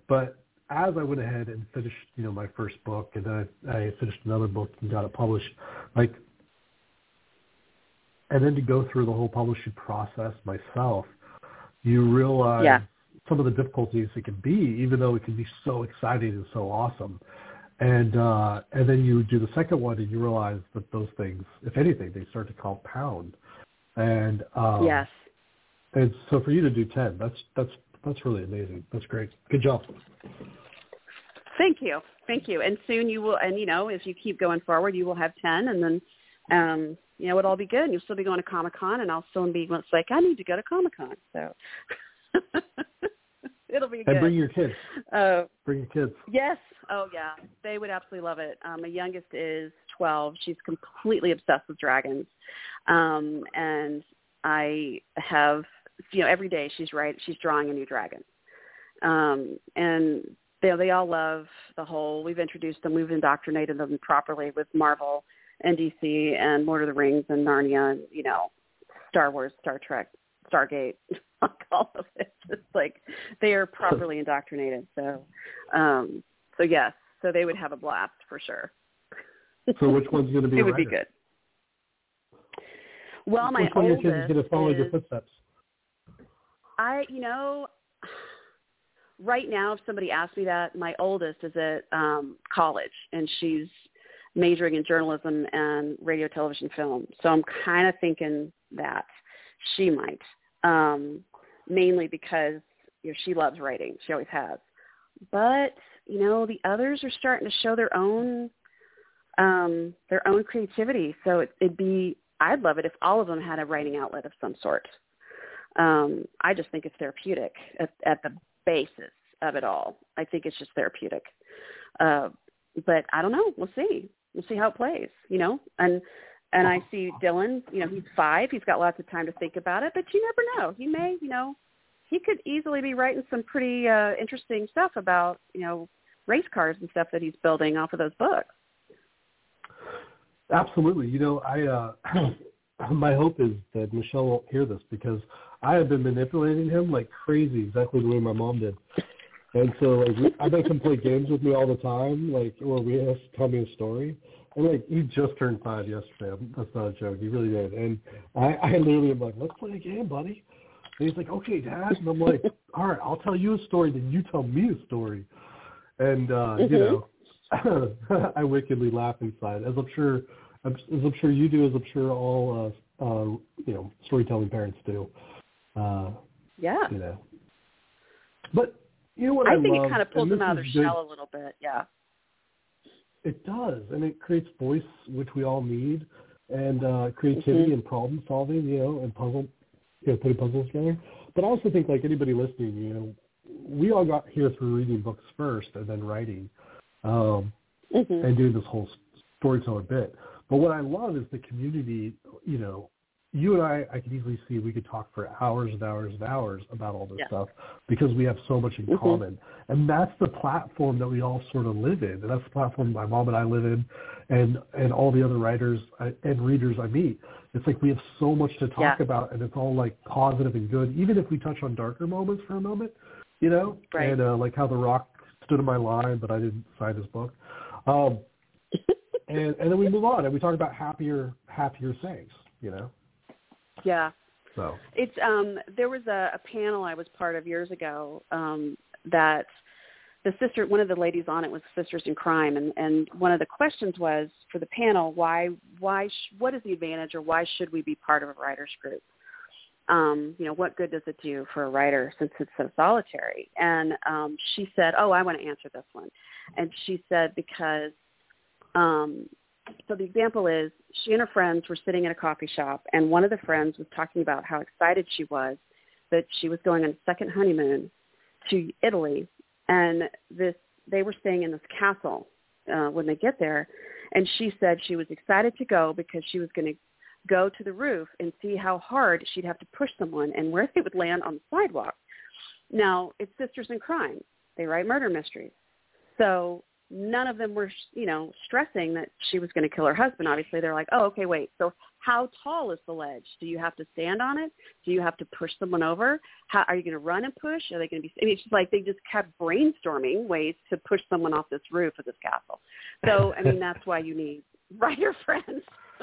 but as i went ahead and finished you know my first book and then i, I finished another book and got it published like and then to go through the whole publishing process myself you realize Yeah. some of the difficulties it can be, even though it can be so exciting and so awesome. And uh, and then you do the second one, and you realize that those things, if anything, they start to compound. And um, yes. and so for you to do ten, that's that's that's really amazing. That's great. Good job. Thank you. Thank you. And soon you will, and you know, if you keep going forward, you will have 10 and then, um, you know, it'll all be good. And you'll still be going to Comic Con and I'll still be, it's like, I need to go to Comic Con. So it'll be good. And bring your kids. uh, Bring your kids. Yes. Oh, yeah. They would absolutely love it. Um, my youngest is 12. She's completely obsessed with dragons. Um, and I have, you know, every day she's right. She's drawing a new dragon. Um, and they, they all love the whole, we've introduced them, we've indoctrinated them properly with Marvel and DC and Lord of the Rings and Narnia and, you know, Star Wars, Star Trek, Stargate, like all of it. It's like they are properly indoctrinated. So, um, so yes, so they would have a blast for sure. So which one's going to be? it would be good. Well, my which one your oldest kids is going to follow your footsteps? I, you know, right now, if somebody asked me that, my oldest is at um, college and she's majoring in journalism and radio, television, film. So I'm kind of thinking that she might, um, mainly because you know she loves writing. She always has. But you know, the others are starting to show their own um, their own creativity. So it, it'd be I'd love it if all of them had a writing outlet of some sort. Um, I just think it's therapeutic at, at the basis of it all. I think it's just therapeutic. Uh, but I don't know. We'll see. We'll see how it plays. You know, and and I see Dylan. You know, he's five. He's got lots of time to think about it. But you never know. He may. You know, he could easily be writing some pretty uh, interesting stuff about you know race cars and stuff that he's building off of those books. Absolutely. You know, I uh my hope is that Michelle won't hear this because I have been manipulating him like crazy, exactly the way my mom did. And so like I make him play games with me all the time, like or we have to tell me a story. And like he just turned five yesterday. That's not a joke. He really did. And I, I literally am like, let's play a game, buddy. And he's like, okay, Dad. And I'm like, all right, I'll tell you a story, then you tell me a story. And uh, you know, I wickedly laugh inside, as I'm sure, as I'm sure you do, as I'm sure all uh, uh, you know storytelling parents do. Uh, Yeah. you know, but you know what I, I think love, it kind of pulls them out of their shell a little bit. Yeah. It does, and it creates voice, which we all need, and uh, creativity Mhm. and problem solving, you know, and puzzle, you know, putting puzzles together. But I also think, like anybody listening, you know, we all got here through reading books first and then writing, um, hmm and doing this whole storyteller bit. But what I love is the community. You know, you and I, I could easily see we could talk for hours and hours and hours about all this Yeah. stuff because we have so much in Mhm. common, and that's the platform that we all sort of live in, and that's the platform my mom and I live in, and and all the other writers I- and readers I meet. It's like we have so much to talk Yeah. about, and it's all like positive and good, even if we touch on darker moments for a moment, you know, Right. and uh, like how The Rock stood in my line, but I didn't sign his book. Um, and and then we move on and we talk about happier happier things, you know. Yeah. So. It's um there was a, a panel I was part of years ago um that the sister one of the ladies on it was sisters in crime and and one of the questions was for the panel why why sh- what is the advantage or why should we be part of a writers group? Um you know what good does it do for a writer since it's so solitary? And um she said oh i want to answer this one. And she said because um so the example is she and her friends were sitting in a coffee shop and one of the friends was talking about how excited she was that she was going on a second honeymoon to Italy and this they were staying in this castle uh, when they get there and she said she was excited to go because she was going to go to the roof and see how hard she'd have to push someone and where they would land on the sidewalk. Now, it's Sisters in Crime. They write murder mysteries. So none of them were, you know, stressing that she was going to kill her husband. Obviously, they're like, oh, okay, wait. So how tall is the ledge? Do you have to stand on it? Do you have to push someone over? How are you going to run and push? Are they going to be? I mean, it's just like they just kept brainstorming ways to push someone off this roof of this castle. So I mean, that's why you need writer friends.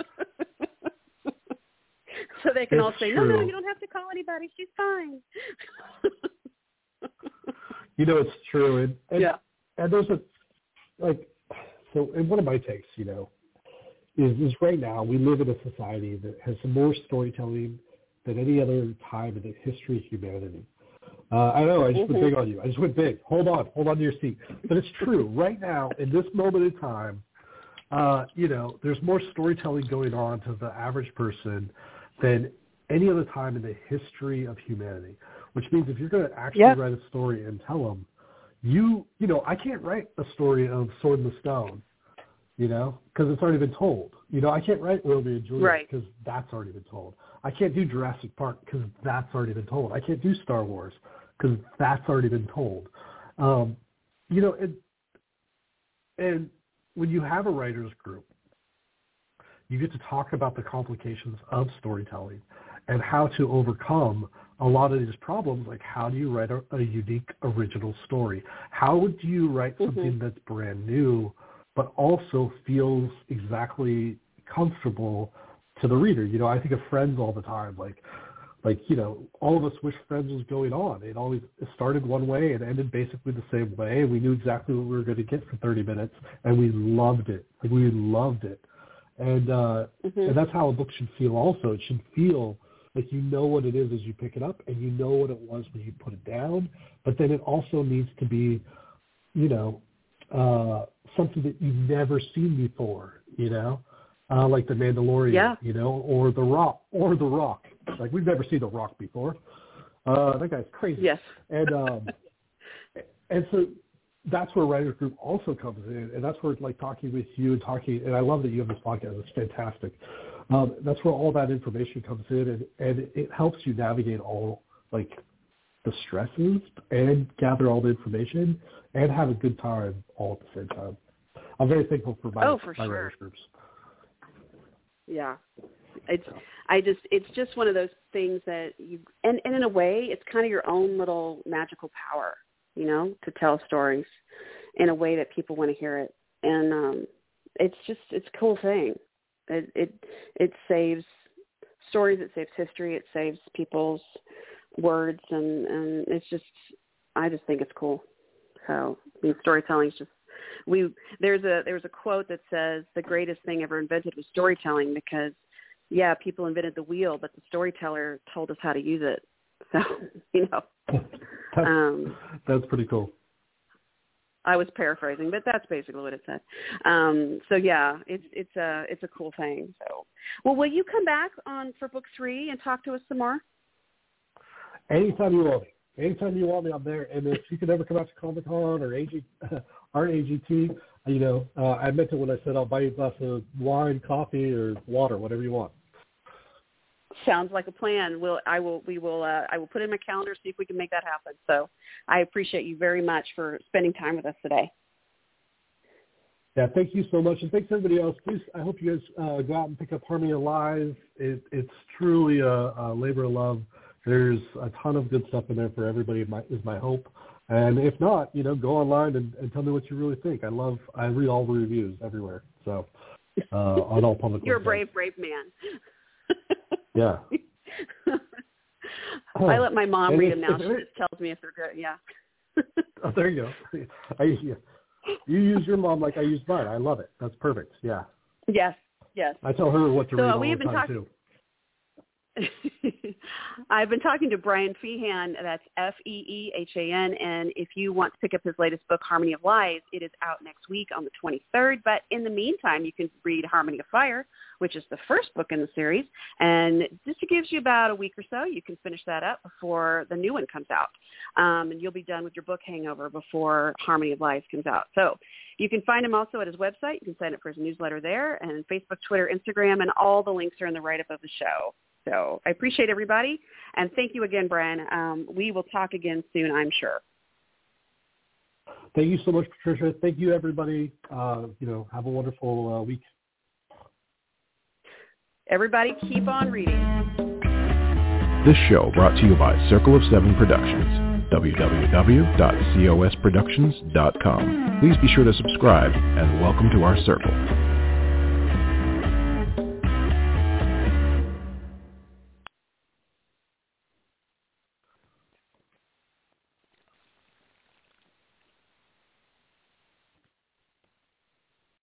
so they can It's all say, no, no, you don't have to call anybody. She's fine. you know it's true, and and, yeah. and there's a like so. And one of my takes, you know, is is right now we live in a society that has more storytelling than any other time in the history of humanity. Uh, I know I just went big on you. I just went big. Hold on, hold on to your seat. But it's true. right now, in this moment in time, uh, you know, there's more storytelling going on to the average person than any other time in the history of humanity. Which means if you're going to actually Yeah. write a story and tell them, you, you know, I can't write a story of Sword in the Stone, you know, because it's already been told. You know, I can't write Romeo and Juliet Right. because that's already been told. I can't do Jurassic Park because that's already been told. I can't do Star Wars because that's already been told. Um, you know, and and when you have a writers group, you get to talk about the complications of storytelling and how to overcome a lot of these problems. Like how do you write a, a unique original story? How do you write Mhm. something that's brand new but also feels exactly comfortable to the reader? You know, I think of Friends all the time. Like like you know all of us wish friends was going on it always it started one way and ended basically the same way we knew exactly what we were going to get for 30 minutes and we loved it like we loved it and uh Mhm. and that's how a book should feel also it should feel like you know what it is as you pick it up and you know what it was when you put it down but then it also needs to be you know uh something that you've never seen before you know uh, like the Mandalorian, Yeah. you know, or the Rock, or the Rock. Like we've never seen the Rock before. Uh, that guy's crazy. Yes. And um, and so that's where writers group also comes in, and that's where like talking with you and talking. And I love that you have this podcast. It's fantastic. Um, that's where all that information comes in, and and it helps you navigate all like the stresses and gather all the information and have a good time all at the same time. I'm very thankful for my, Oh, for my sure. writers groups. Yeah. It's I just it's just one of those things that you and, and in a way it's kind of your own little magical power, you know, to tell stories in a way that people want to hear it. And um it's just it's a cool thing. It it it saves stories, it saves history, it saves people's words and and it's just I just think it's cool. So I mean storytelling is just we there's a there's a quote that says the greatest thing ever invented was storytelling because yeah people invented the wheel but the storyteller told us how to use it so you know um that's pretty cool. I was paraphrasing but that's basically what it said um so yeah it's it's a it's a cool thing so well will you come back on for book three and talk to us some more Anytime you want me. Anytime you want me, I'm there. And if you could ever come out to Comic Con or AG, our AGT, you know, uh, I meant it when I said I'll buy you a glass of wine, coffee, or water, whatever you want. Sounds like a plan we'll i will we will uh i will put in my calendar see if we can make that happen so i appreciate you very much for spending time with us today Yeah, thank you so much, and thanks everybody else. Please, I hope you guys uh, go out and pick up Harmony of Lies. It, it's truly a, a labor of love. There's a ton of good stuff in there for everybody. My, is my hope. And if not, you know, go online and, and tell me what you really think. I love. I read all the reviews everywhere. So uh, on all public. you're a brave brave man yeah. I let my mom and read them now. She just tells me if they're good. Yeah. oh, there you go. I, yeah. You use your mom like I use mine. I love it. That's perfect. Yeah. Yes. Yes. I tell her what to so uh, read. all we've been talking. I've been talking to Brian Feehan. That's F-E-E-H-A-N. And if you want to pick up his latest book, Harmony of Lies, it is out next week on the 23rd. But in the meantime, you can read Harmony of Fire, which is the first book in the series. And this gives you about a week or so. You can finish that up before the new one comes out. Um, and you'll be done with your book hangover before Harmony of Lies comes out. So you can find him also at his website. You can sign up for his newsletter there and Facebook, Twitter, Instagram, and all the links are in the write-up of the show. So I appreciate everybody. And thank you again, Brian. Um, we will talk again soon, I'm sure. Thank you so much, Patricia. Thank you, everybody. Uh, you know, have a wonderful uh, week. Everybody, keep on reading. This show brought to you by Circle of Seven Productions. www.cosproductions.com. Please be sure to subscribe and welcome to our circle.